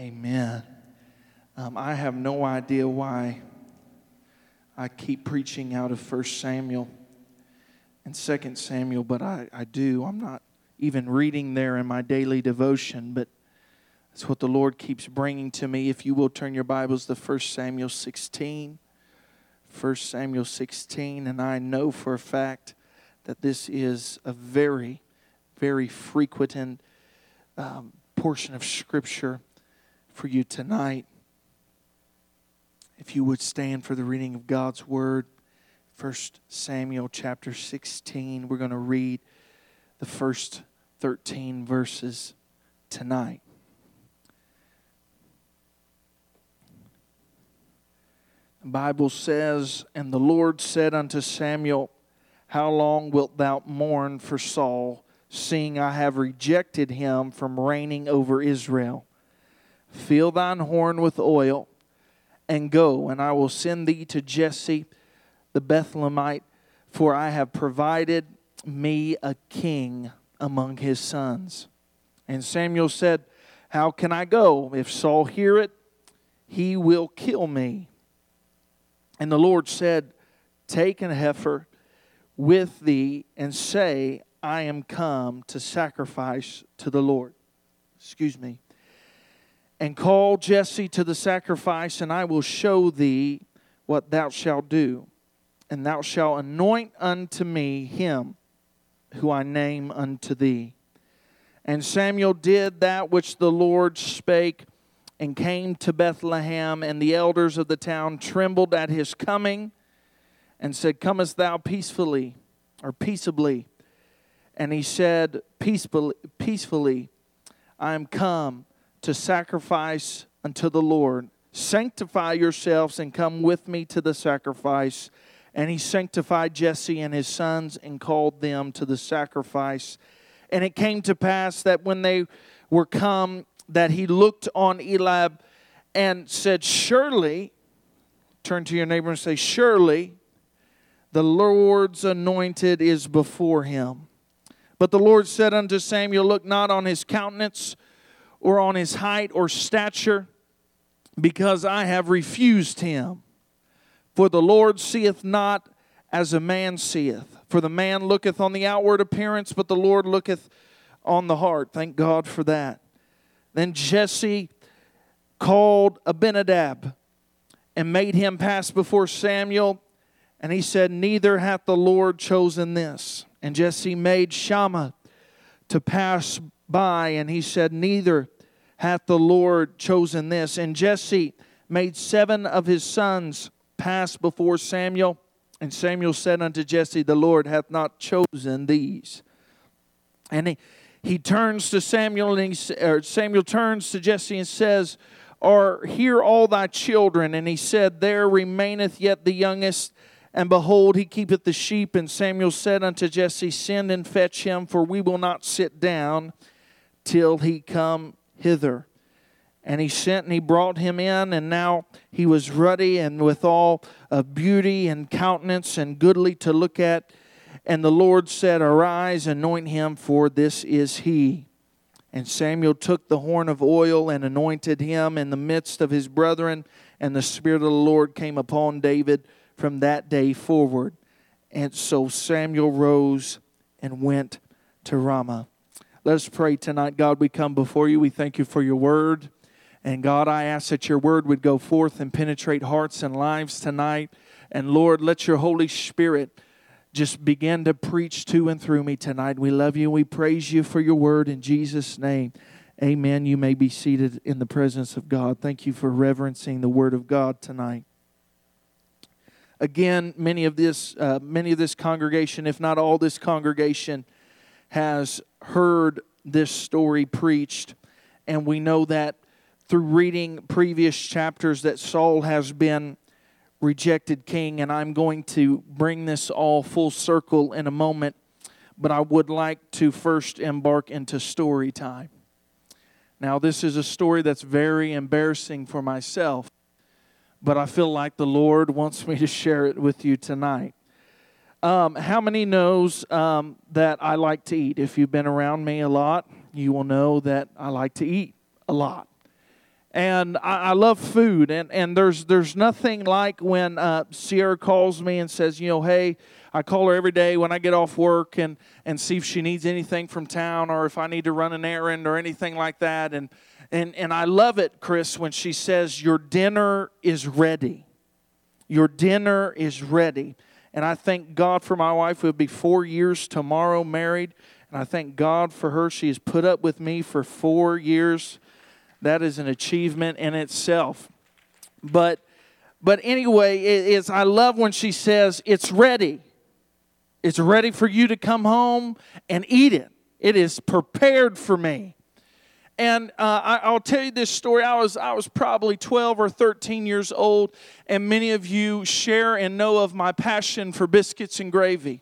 Amen. Um, I have no idea why I keep preaching out of 1 Samuel and 2 Samuel, but I, I do. I'm not even reading there in my daily devotion, but that's what the Lord keeps bringing to me. If you will turn your Bibles to 1 Samuel 16. 1 Samuel 16, and I know for a fact that this is a very, very frequent um, portion of Scripture for you tonight. If you would stand for the reading of God's Word, 1 Samuel chapter 16, we're going to read the first 13 verses tonight. The Bible says, And the Lord said unto Samuel, How long wilt thou mourn for Saul, seeing I have rejected him from reigning over Israel? Fill thine horn with oil, and go, and I will send thee to Jesse the Bethlehemite, for I have provided me a king among his sons. And Samuel said, How can I go? If Saul hear it, he will kill me. And the Lord said, Take an heifer with thee and say, I am come to sacrifice to the Lord. Excuse me. And call Jesse to the sacrifice, and I will show thee what thou shalt do. And thou shalt anoint unto me him who I name unto thee. And Samuel did that which the Lord spake and came to Bethlehem, and the elders of the town trembled at his coming and said, Comest thou peacefully or peaceably? And he said, Peacefully, peacefully I am come to sacrifice unto the Lord. Sanctify yourselves and come with me to the sacrifice. And he sanctified Jesse and his sons and called them to the sacrifice. And it came to pass that when they were come, that he looked on Eliab and said, Surely, turn to your neighbor and say, Surely the Lord's anointed is before him. But the Lord said unto Samuel, Look not on his countenance or on his height or stature, because I have refused him. For the Lord seeth not as a man seeth. For the man looketh on the outward appearance, but the Lord looketh on the heart. Thank God for that. Then Jesse called Abinadab and made him pass before Samuel. And he said, Neither hath the Lord chosen this. And Jesse made Shammah to pass by, and he said, Neither hath the Lord chosen this. And Jesse made seven of his sons pass before Samuel. And Samuel said unto Jesse, The Lord hath not chosen these. And he, he turns to Samuel, and he, Samuel turns to Jesse and says, Are here all thy children? And he said, There remaineth yet the youngest, and behold, he keepeth the sheep. And Samuel said unto Jesse, Send and fetch him, for we will not sit down till he come hither. And he sent and he brought him in, and now he was ruddy and withal of beauty and countenance and goodly to look at. And the Lord said, Arise, anoint him, for this is he. And Samuel took the horn of oil and anointed him in the midst of his brethren, and the Spirit of the Lord came upon David from that day forward. And so Samuel rose and went to Ramah. Let us pray tonight. God, we come before you. We thank you for your word. And God, I ask that your word would go forth and penetrate hearts and lives tonight. And Lord, let your Holy Spirit just begin to preach to and through me tonight. We love you. We praise you for your word in Jesus' name. Amen. You may be seated in the presence of God. Thank you for reverencing the word of God tonight. Again, many of this, uh, many of this congregation, if not all this congregation, has heard this story preached, and we know that through reading previous chapters that Saul has been rejected king, and I'm going to bring this all full circle in a moment, but I would like to first embark into story time. Now, this is a story that's very embarrassing for myself, but I feel like the Lord wants me to share it with you tonight. Um, how many knows um, that I like to eat? If you've been around me a lot, you will know that I like to eat a lot. and I, I, love food. And, and there's there's nothing like when uh, Sierra calls me and says, you know, hey, I call her every day when I get off work and and see if she needs anything from town or if I need to run an errand or anything like that. And and and I love it, Chris, when she says, your dinner is ready. Your dinner is ready. And I thank God for my wife. We'll be four years tomorrow married. And I thank God for her. She has put up with me for four years that is an achievement in itself. But but anyway, it is I love when she says it's ready. It's ready for you to come home and eat it. It is prepared for me. And uh, I, will tell you this story. I was I was probably 12 or 13 years old, and many of you share and know of my passion for biscuits and gravy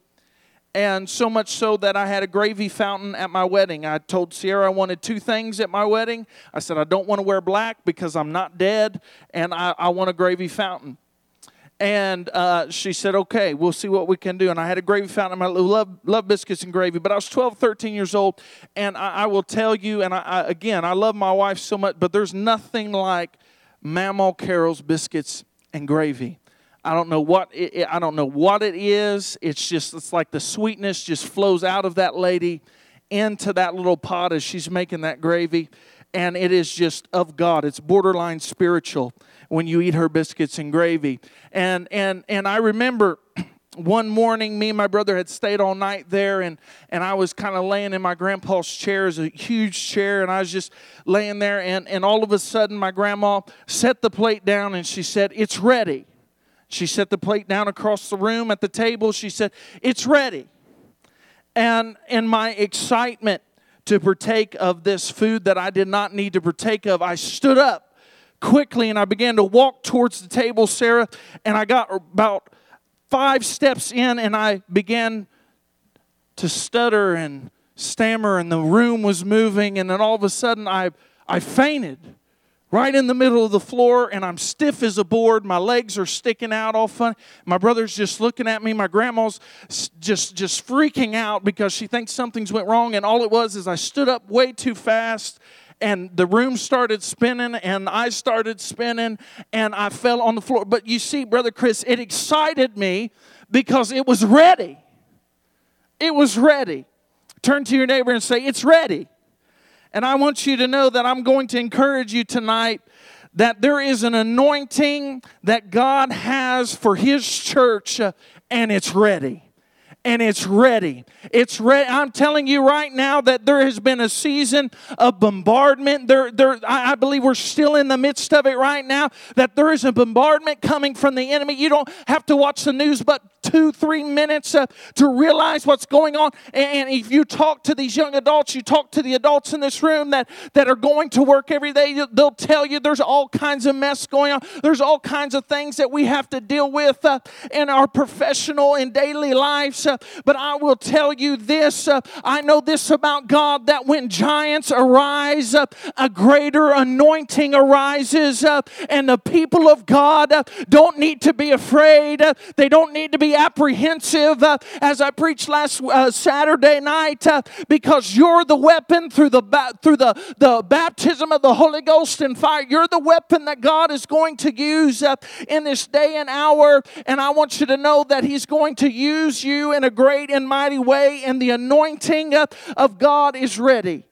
and so much so that I had a gravy fountain at my wedding. I told Sierra I wanted two things at my wedding. I said, I don't want to wear black because I'm not dead, and I, I want a gravy fountain. And uh, she said, okay, we'll see what we can do. And I had a gravy fountain. I love, love biscuits and gravy. But I was 12, 13 years old. And I, I will tell you, and I, I, again, I love my wife so much, but there's nothing like Mama Carol's biscuits and gravy. I don't know what it, I don't know what it is. It's just it's like the sweetness just flows out of that lady into that little pot as she's making that gravy, and it is just of God. It's borderline spiritual when you eat her biscuits and gravy. And and and I remember one morning me and my brother had stayed all night there and, and i was kind of laying in my grandpa's chair it's a huge chair and i was just laying there and, and all of a sudden my grandma set the plate down and she said it's ready she set the plate down across the room at the table. She said, It's ready. And in my excitement to partake of this food that I did not need to partake of, I stood up quickly and I began to walk towards the table, Sarah. And I got about five steps in and I began to stutter and stammer, and the room was moving. And then all of a sudden, I, I fainted right in the middle of the floor and I'm stiff as a board. My legs are sticking out all funny. My brother's just looking at me. My grandma's just just freaking out because she thinks something's went wrong and all it was is I stood up way too fast and the room started spinning and I started spinning and I fell on the floor. But you see brother Chris, it excited me because it was ready. It was ready. Turn to your neighbor and say, "It's ready." And I want you to know that I'm going to encourage you tonight that there is an anointing that God has for His church, uh, and it's ready and it's ready. It's ready. I'm telling you right now that there has been a season of bombardment. There, there, I believe we're still in the midst of it right now. That there is a bombardment coming from the enemy. You don't have to watch the news, but two, three minutes uh, to realize what's going on. And if you talk to these young adults, you talk to the adults in this room that, that are going to work every day, they'll tell you there's all kinds of mess going on. There's all kinds of things that we have to deal with uh, in our professional and daily lives. Uh, but I will tell you this uh, I know this about God that when giants arise, uh, a greater anointing arises, uh, and the people of God uh, don't need to be afraid. Uh, they don't need to be apprehensive, as I preached last Saturday night, because you're the weapon through the through the, the baptism of the Holy Ghost and fire. You're the weapon that God is going to use in this day and hour, and I want you to know that He's going to use you in a great and mighty way, and the anointing of God is ready.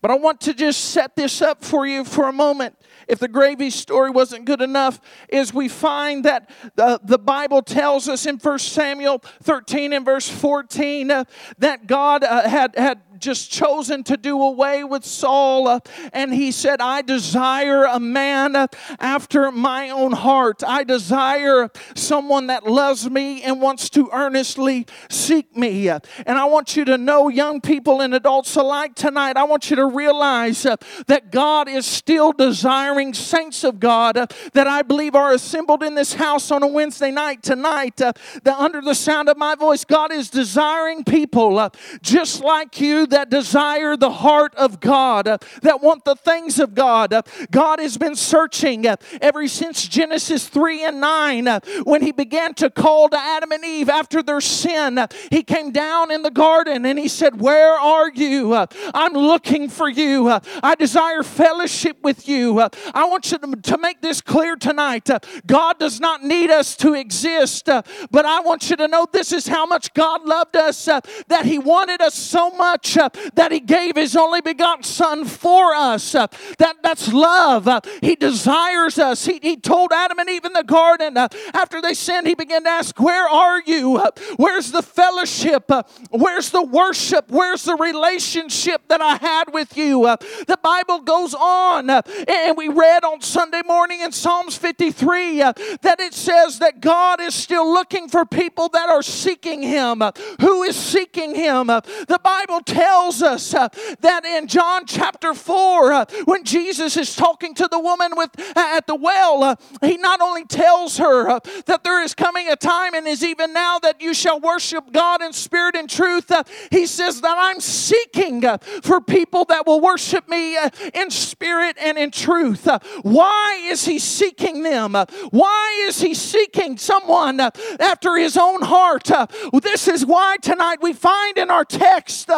But I want to just set this up for you for a moment. If the gravy story wasn't good enough, is we find that the, the Bible tells us in 1 Samuel 13 and verse 14 uh, that God uh, had, had just chosen to do away with Saul. Uh, and he said, I desire a man after my own heart. I desire someone that loves me and wants to earnestly seek me. And I want you to know, young people and adults alike tonight, I want you to realize uh, that God is still desiring saints of God uh, that I believe are assembled in this house on a Wednesday night tonight. That under the sound of my voice, God is desiring people just like you that desire the heart of God, uh, that want the things of God. Uh, God has been searching uh, ever since Genesis 3 and 9 uh, when He began to call to Adam and Eve after their sin. He came down in the garden and He said, Where are you? I'm looking for you. I desire fellowship with you. I want you to, to make this clear tonight. God does not need us to exist, but I want you to know this is how much God loved us that He wanted us so much Uh, that He gave His only begotten Son for us. Uh, that, that's love. Uh, he desires us. He, he told Adam and Eve in the garden after they sinned, He began to ask, Where are you? where's the fellowship? where's the worship? Where's the relationship that I had with you? the Bible goes on, and we read on Sunday morning in Psalms 53 that it says that God is still looking for people that are seeking Him. Who is seeking Him? The Bible tells us uh, that in John chapter 4, uh, when Jesus is talking to the woman with at the well, uh, he not only tells her that there is coming a time and is even now that you shall worship God in spirit and truth, he says that I'm seeking for people that will worship me in spirit and in truth. Why is he seeking them? Why is he seeking someone after his own heart? This is why tonight we find in our text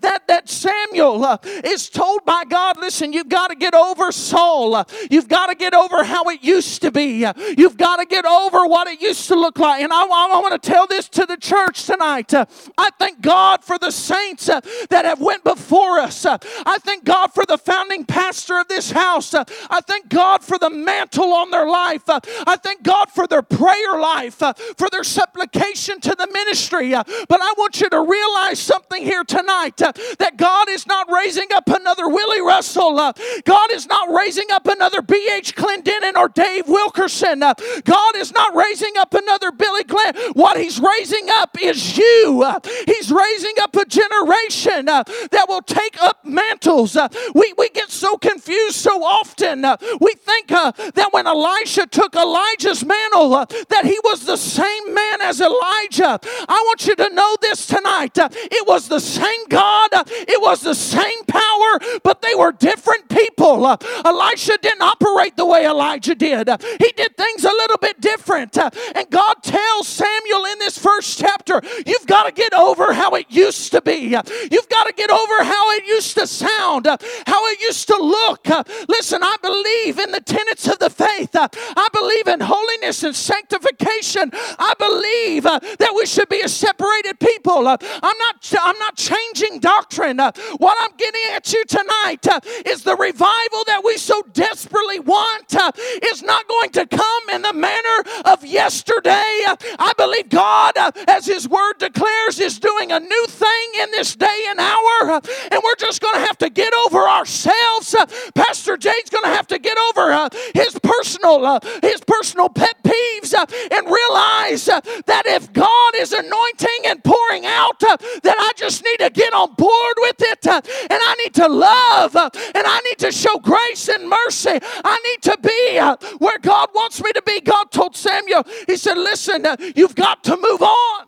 that, that Samuel uh, is told by God, listen, you've got to get over Saul. Uh, you've got to get over how it used to be. Uh, you've got to get over what it used to look like. And I, I want to tell this to the church tonight. I thank God for the saints that have went before us. I thank God for the founding pastor of this house. I thank God for the mantle on their life. I thank God for their prayer life, for their supplication to the ministry. But I want you to realize something here tonight Uh, that God is not raising up another Willie Russell. Uh, God is not raising up another B.H. Clendennen or Dave Wilkerson. Uh, God is not raising up another Billy Glenn. What He's raising up is you. He's raising up a generation that will take up mantles. We, we get so confused so often. We think that when Elisha took Elijah's mantle, that he was the same man as Elijah. I want you to know this tonight. It was the same God, Uh, it was the same power, but they were different people. Uh, Elisha didn't operate the way Elijah did, uh, he did things a little bit different. And God tells Samuel in this first chapter, You've got to get over how it used to be, you've got to get over how it used to sound, how it used to look. Listen, I believe in the tenets of the faith, I believe in holiness and sanctification. I believe that we should be a separated people. I'm not, I'm not changing doctrine. Uh, what I'm getting at you tonight uh, is the revival that we so desperately want uh, is not going to come in the manner of yesterday. I believe God, as His Word declares, is doing a new thing in this day and hour, and we're just going to have to get over ourselves. Pastor Jade's going to have to get over his personal his personal pet peeves and realize that if God is anointing and pouring out, that I just need to get on board with it, uh, and I need to love, uh, and I need to show grace and mercy. I need to be uh, where God wants me to be. God told Samuel, He said, Listen, you've got to move on.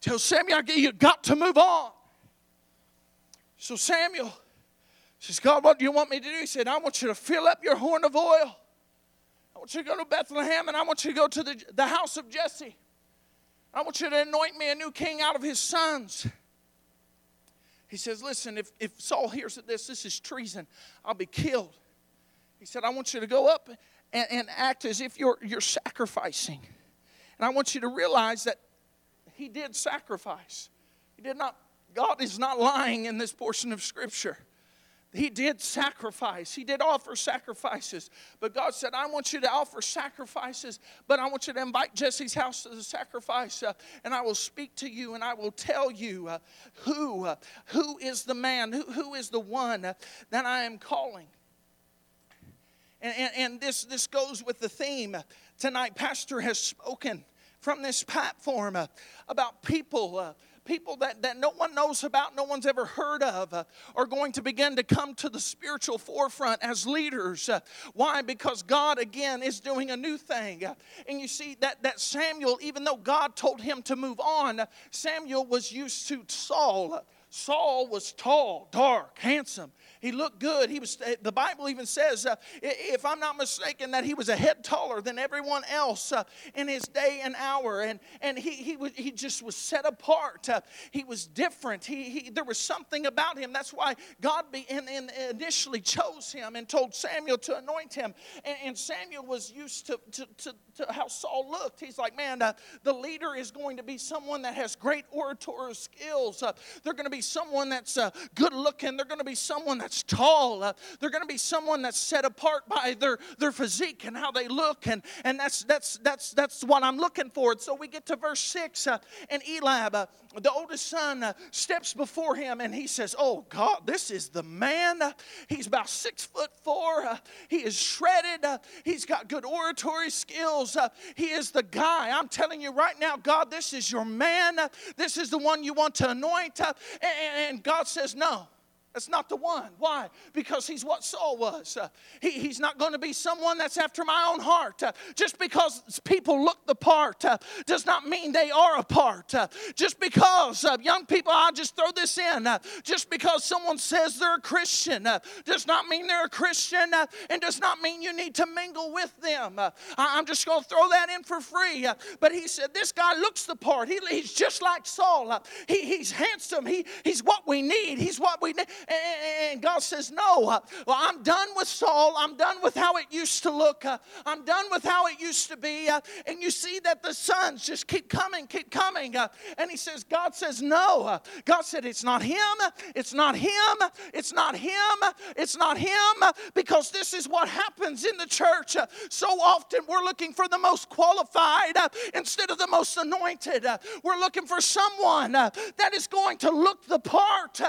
Tell Samuel, you've got to move on. So Samuel says, God, what do you want me to do? He said, I want you to fill up your horn of oil. I want you to go to Bethlehem and I want you to go to the, the house of Jesse. I want you to anoint me a new king out of his sons. He says, Listen, if, if Saul hears of this, this is treason, I'll be killed. He said, I want you to go up and, and act as if you're, you're sacrificing. And I want you to realize that he did sacrifice. He did not, God is not lying in this portion of Scripture. He did sacrifice. He did offer sacrifices. But God said, I want you to offer sacrifices, but I want you to invite Jesse's house to the sacrifice. Uh, and I will speak to you and I will tell you uh, who, uh, who is the man, who, who is the one uh, that I am calling. And, and, and this, this goes with the theme tonight. Pastor has spoken from this platform uh, about people uh, people that, that no one knows about, no one's ever heard of, uh, are going to begin to come to the spiritual forefront as leaders. Uh, why? Because God, again, is doing a new thing. Uh, and you see that, that Samuel, even though God told him to move on, Samuel was used to Saul. Saul was tall, dark, handsome. He looked good. He was. The Bible even says, uh, if I'm not mistaken, that he was a head taller than everyone else uh, in his day and hour, and and he he was, he just was set apart. Uh, he was different. He, he there was something about him. That's why God be, in, in initially chose him and told Samuel to anoint him. And, and Samuel was used to, to, to, to, how Saul looked. He's like, man, uh, the leader is going to be someone that has great oratory skills. Uh, they're going to be someone that's uh, good looking. They're going to be someone that's tall. Uh, they're going to be someone that's set apart by their, their physique and how they look. And, and that's, that's, that's, that's what I'm looking for. And so we get to verse 6, uh, and Eliab, uh, the oldest son, uh, steps before him and he says, Oh God, this is the man. He's about six foot four. Uh, he is shredded. Uh, he's got good oratory skills. he is the guy. I'm telling you right now, God, this is your man. this is the one you want to anoint. and, and God says, No. That's not the one. Why? Because he's what Saul was. Uh, he, he's not going to be someone that's after my own heart. Uh, just because people look the part uh, does not mean they are a part. Uh, just because young people, I'll just throw this in. Uh, just because someone says they're a Christian uh, does not mean they're a Christian and does not mean you need to mingle with them. I, am just going to throw that in for free. but he said, This guy looks the part. He, he's just like Saul. He, he's handsome. He, he's what we need. He's what we need. And God says, No, uh, well, I'm done with Saul. I'm done with how it used to look. Uh, I'm done with how it used to be. Uh, and you see that the sons just keep coming, keep coming. Uh, and he says, God says, No. Uh, God said, It's not him. It's not him. It's not him. It's not him. Because this is what happens in the church. Uh, so often we're looking for the most qualified instead of the most anointed. We're looking for someone that is going to look the part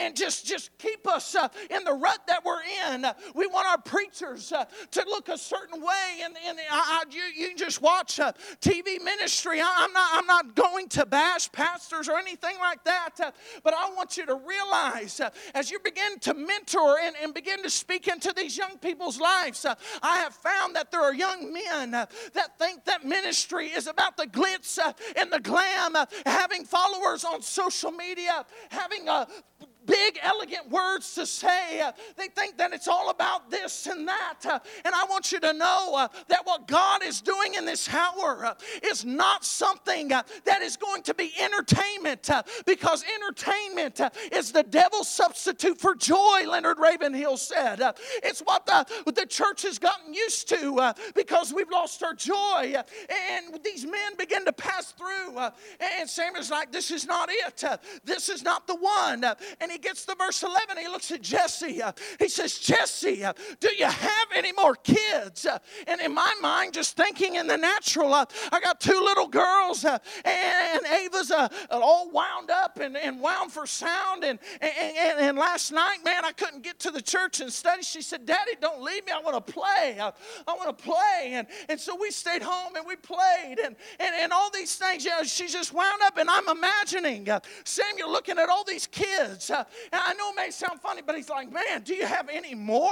and just just keep us uh, in the rut that we're in. We want our preachers uh, to look a certain way, and, and I, I, you, you just watch uh, TV ministry. I, am not, I'm not going to bash pastors or anything like that, but I want you to realize as you begin to mentor and, and, begin to speak into these young people's lives, I have found that there are young men that think that ministry is about the glitz and the glam, having followers on social media, having a big, elegant words to say. They think that it's all about this and that. And I want you to know uh, that what God is doing in this hour uh, is not something uh, that is going to be entertainment because entertainment is the devil's substitute for joy, Leonard Ravenhill said. it's what the, the church has gotten used to because we've lost our joy. and these men begin to pass through. and Samuel's like, This is not it. this is not the one. and he gets to verse 11, he looks at Jesse. Uh, he says, Jesse, uh, do you have any more kids? Uh, and in my mind, just thinking in the natural, I got two little girls, and, and Ava's all wound up and, and wound for sound. And, and, and, last night, man, I couldn't get to the church and study. She said, Daddy, don't leave me. I want to play. I, I want to play. And, and so we stayed home and we played. And, and, and all these things, you know, she's just wound up. And I'm imagining uh, Samuel looking at all these kids. Uh, and I know it may sound funny, but he's like, man, do you have any more?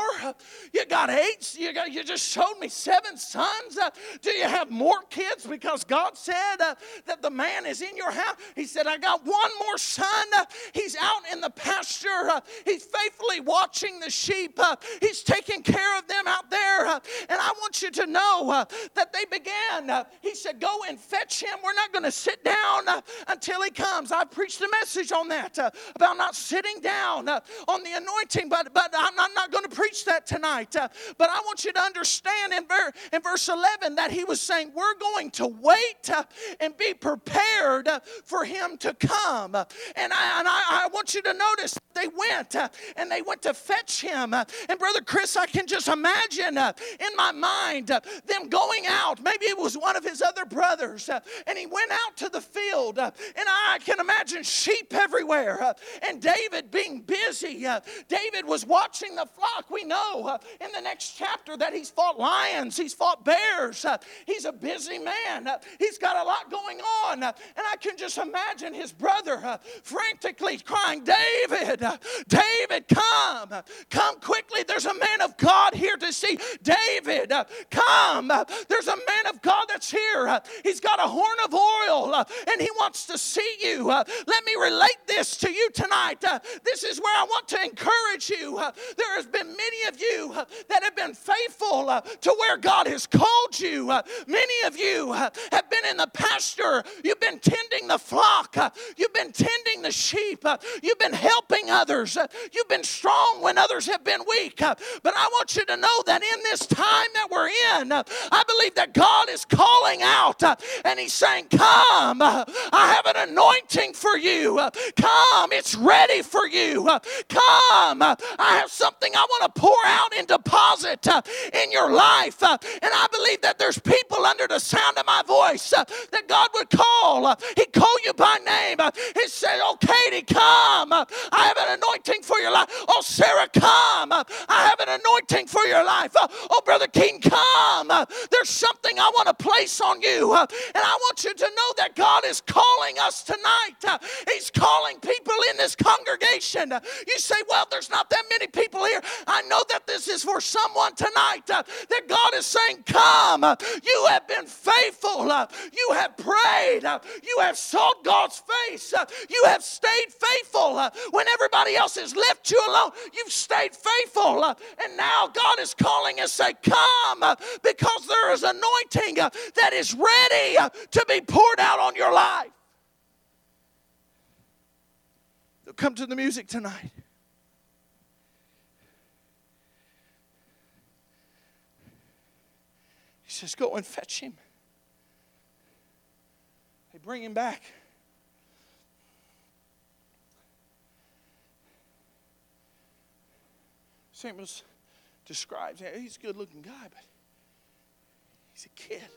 You got eight? You, got, you just showed me seven sons? Uh, do you have more kids? Because God said uh, that the man is in your house. He said, I got one more son. Uh, he's out in the pasture. Uh, he's faithfully watching the sheep. Uh, he's taking care of them out there. Uh, and I want you to know that they began. he said, Go and fetch him. We're not going to sit down until he comes. I preached a message on that about not sitting sitting down uh, on the anointing, but, but I'm, I'm not going to preach that tonight. Uh, but I want you to understand in, ver- in verse 11 that he was saying, We're going to wait uh, and be prepared uh, for him to come. And, I, and I, I want you to notice they went uh, and they went to fetch him. Uh, and Brother Chris, I can just imagine in my mind them going out. Maybe it was one of his other brothers, and he went out to the field, and I can imagine sheep everywhere. and David David being busy. Uh, David was watching the flock we know uh, in the next chapter that he's fought lions, he's fought bears. Uh, he's a busy man. Uh, he's got a lot going on. Uh, and I can just imagine his brother uh, frantically crying, David, David, come. Come quickly. There's a man of God here to see. David, come. There's a man of God that's here. He's got a horn of oil and he wants to see you. Let me relate this to you tonight. This is where I want to encourage you. There has been many of you that have been faithful uh, to where God has called you. Uh, many of you uh, have been in the pasture. You've been tending the flock. You've been tending the sheep. You've been helping others. You've been strong when others have been weak. But I want you to know that in this time that we're in, I believe that God is calling out and He's saying, Come, I have an anointing for you. Come, it's ready for you. Uh, come, uh, I have something I want to pour out and deposit uh, in your life. And I believe that there's people under the sound of my voice that God would call. He'd call you by name. He said, Oh, Katie, come. I have an anointing for your life. Oh, Sarah, come. I have an anointing for your life. Oh, Brother King, come. There's something I want to place on you. And I want you to know that God is calling us tonight. He's calling people in this congregation. You say, Well, there's not that many people here. I know that this is for someone tonight uh, that God is saying, Come. Uh, you have been faithful. Uh, you have prayed. You have sought God's face. You have stayed faithful. When everybody else has left you alone, you've stayed faithful. And now God is calling and say, Come, because there is anointing that is ready to be poured out on your life. Come to the music tonight. He says, Go and fetch him. They bring him back. Samuel's describes, he's a good looking guy, but he's a kid.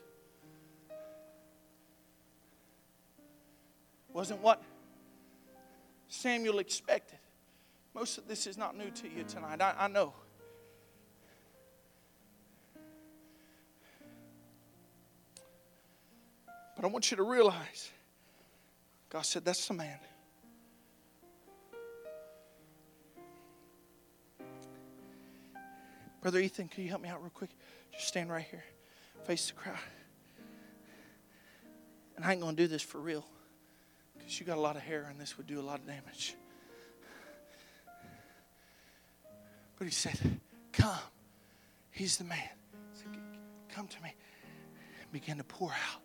Wasn't what Samuel expected. Most of this is not new to you tonight. I, I know. But I want you to realize God said, That's the man. Brother Ethan, can you help me out real quick? Just stand right here, face the crowd. And I ain't going to do this for real because you got a lot of hair and this would do a lot of damage. But he said, Come. He's the man. He said, Come to me. And began to pour out.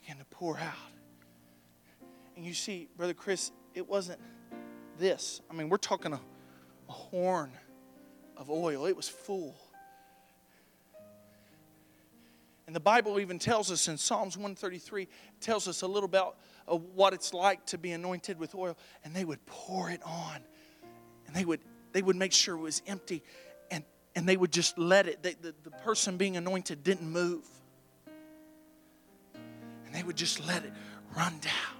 Began to pour out. And you see, Brother Chris, it wasn't this. I mean, we're talking a a horn of oil. It was full. And the Bible even tells us in Psalms 133, tells us a little about uh, what it's like to be anointed with oil. And they would pour it on. And they would, they would make sure it was empty. And, and they would just let it, they, the, the person being anointed didn't move. And they would just let it run down.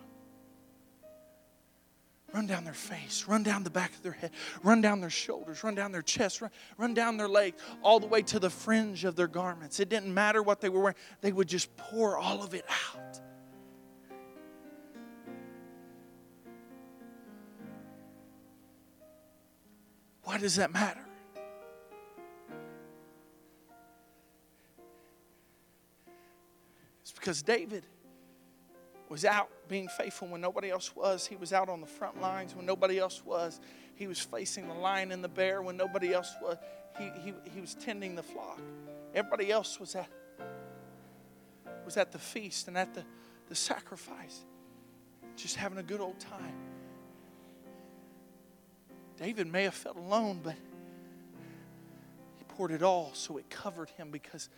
Run down their face, run down the back of their head, run down their shoulders, run down their chest, run, run down their legs, all the way to the fringe of their garments. It didn't matter what they were wearing, they would just pour all of it out. Why does that matter? It's because David was out being faithful when nobody else was. He was out on the front lines when nobody else was. He was facing the lion and the bear when nobody else was. He, he, he was tending the flock. Everybody else was at, was at the feast and at the, the sacrifice, just having a good old time. David may have felt alone, but he poured it all so it covered him because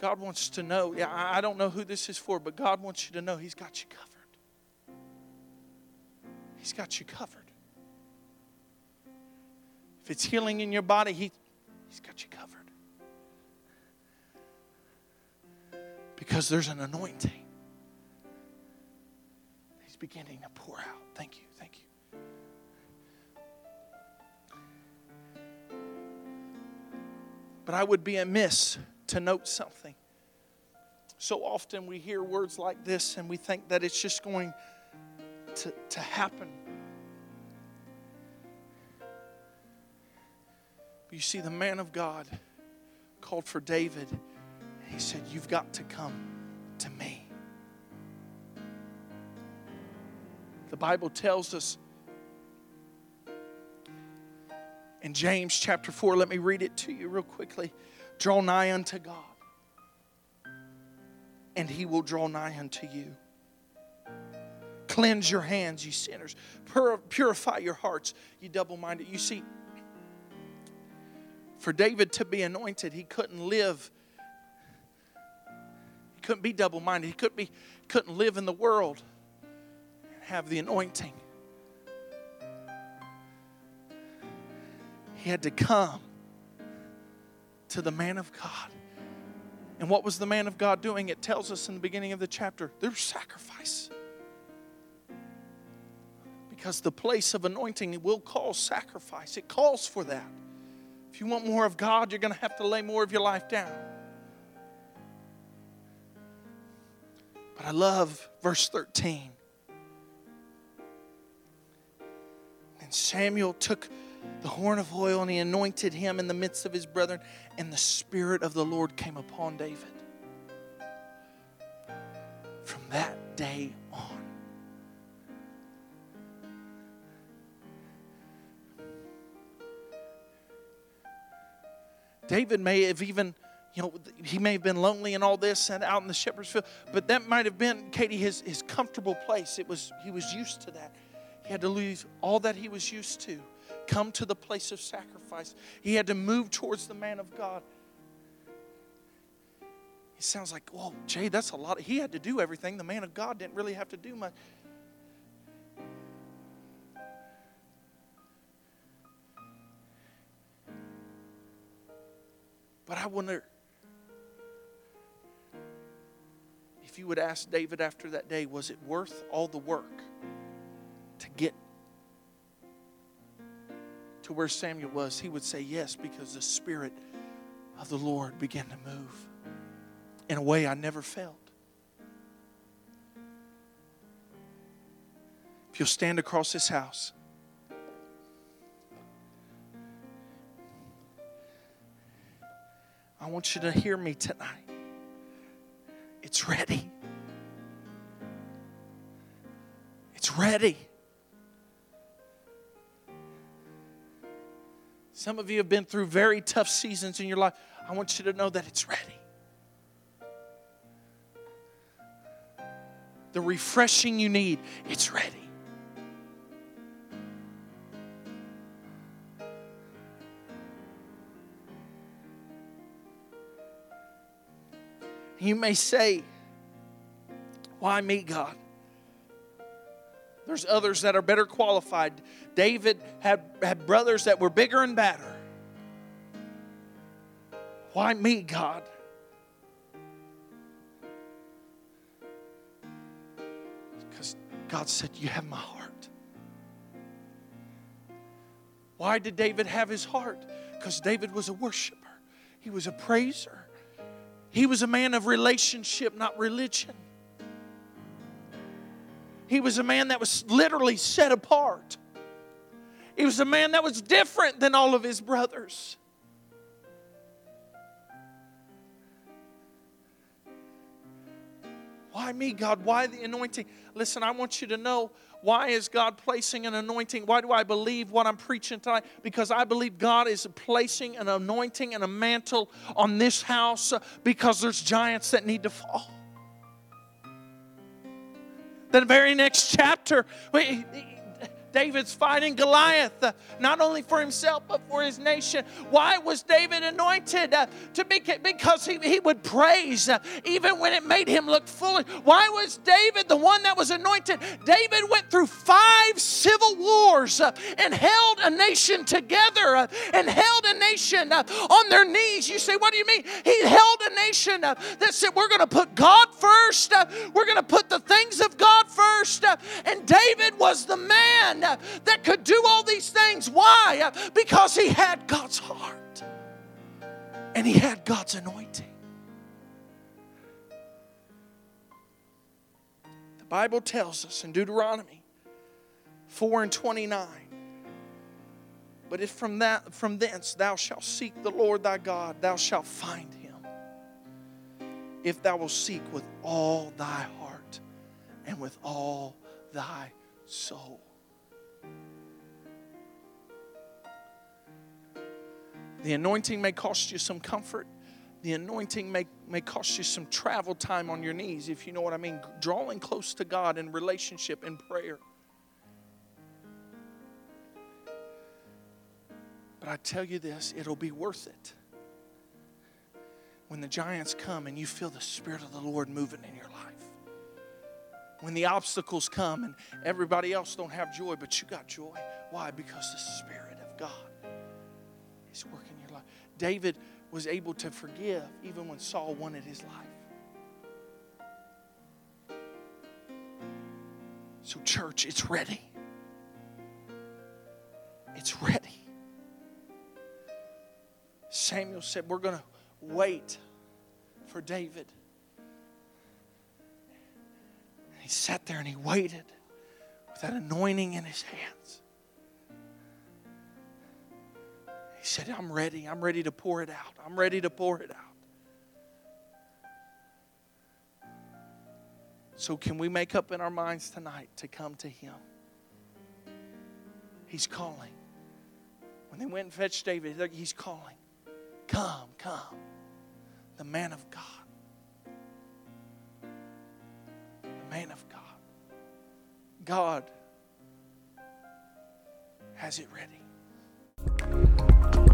God wants to know. Yeah, I don't know who this is for, but God wants you to know He's got you covered. He's got you covered. If it's healing in your body, he, He's got you covered. Because there's an anointing He's beginning to pour out. Thank you, thank you. But I would be amiss to note something. So often we hear words like this and we think that it's just going to, to happen. But you see, the man of God called for David. He said, You've got to come to me. The Bible tells us in James chapter 4, let me read it to you real quickly. Draw nigh unto God, and he will draw nigh unto you. Cleanse your hands, you sinners. Purify your hearts, you double minded. You see, for David to be anointed, he couldn't live. He couldn't be double minded. He couldn't, be, couldn't live in the world and have the anointing. He had to come to the man of God. And what was the man of God doing? It tells us in the beginning of the chapter there's sacrifice. Because the place of anointing will call sacrifice, it calls for that. If you want more of God, you're going to have to lay more of your life down. But I love verse 13. And Samuel took the horn of oil and he anointed him in the midst of his brethren, and the Spirit of the Lord came upon David. From that day on, David may have even, you know, he may have been lonely and all this and out in the shepherd's field, but that might have been, Katie, his, his comfortable place. It was he was used to that. He had to lose all that he was used to, come to the place of sacrifice. He had to move towards the man of God. It sounds like, whoa, Jay, that's a lot. He had to do everything. The man of God didn't really have to do much. But I wonder if you would ask David after that day, was it worth all the work to get to where Samuel was? He would say yes, because the Spirit of the Lord began to move in a way I never felt. If you'll stand across this house. I want you to hear me tonight. It's ready. It's ready. Some of you have been through very tough seasons in your life. I want you to know that it's ready. The refreshing you need, it's ready. You may say, Why me, God? There's others that are better qualified. David had, had brothers that were bigger and badder. Why me, God? Because God said, You have my heart. Why did David have his heart? Because David was a worshiper, he was a praiser. He was a man of relationship, not religion. He was a man that was literally set apart. He was a man that was different than all of his brothers. Why me, God? Why the anointing? Listen, I want you to know why is God placing an anointing? Why do I believe what I'm preaching tonight? Because I believe God is placing an anointing and a mantle on this house uh, because there's giants that need to fall. The very next chapter, David's fighting Goliath, uh, not only for himself, but for his nation. Why was David anointed? Uh, to be, because he, he would praise uh, even when it made him look foolish. Why was David the one that was anointed? David went through five civil wars and held a nation together and held a nation on their knees. You say, what do you mean? He held a nation that said, we're going to put God first, we're going to put the things of God first. and David was the man that could do all these things. Why? Because he had God's heart. and he had God's anointing. The Bible tells us in Deuteronomy 4 and 29 but if from that from thence thou shalt seek the Lord thy God, thou shalt find him. If thou wilt seek with all thy heart and with all thy soul. The anointing may cost you some comfort. The anointing may, may cost you some travel time on your knees, if you know what I mean. Drawing close to God in relationship and prayer. But I tell you this, it'll be worth it. When the giants come and you feel the Spirit of the Lord moving in your life. When the obstacles come and everybody else don't have joy, but you got joy. Why? Because the Spirit of God is working in your life. David was able to forgive even when Saul wanted his life. So, church, it's ready. It's ready. Samuel said, We're going to wait for David. And he sat there and he waited with that anointing in his hands. He said, I'm ready. I'm ready to pour it out. I'm ready to pour it out. So, can we make up in our minds tonight to come to Him? He's calling. When they went and fetched David, He's calling. Come, come. The man of God. The man of God. God has it ready.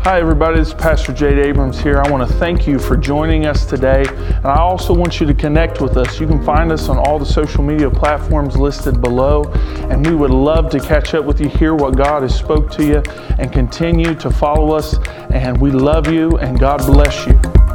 Hi, everybody. It's Pastor Jade Abrams here. I want to thank you for joining us today. And I also want you to connect with us. You can find us on all the social media platforms listed below. And we would love to catch up with you, hear what God has spoke to you, and continue to follow us. And we love you, and God bless you.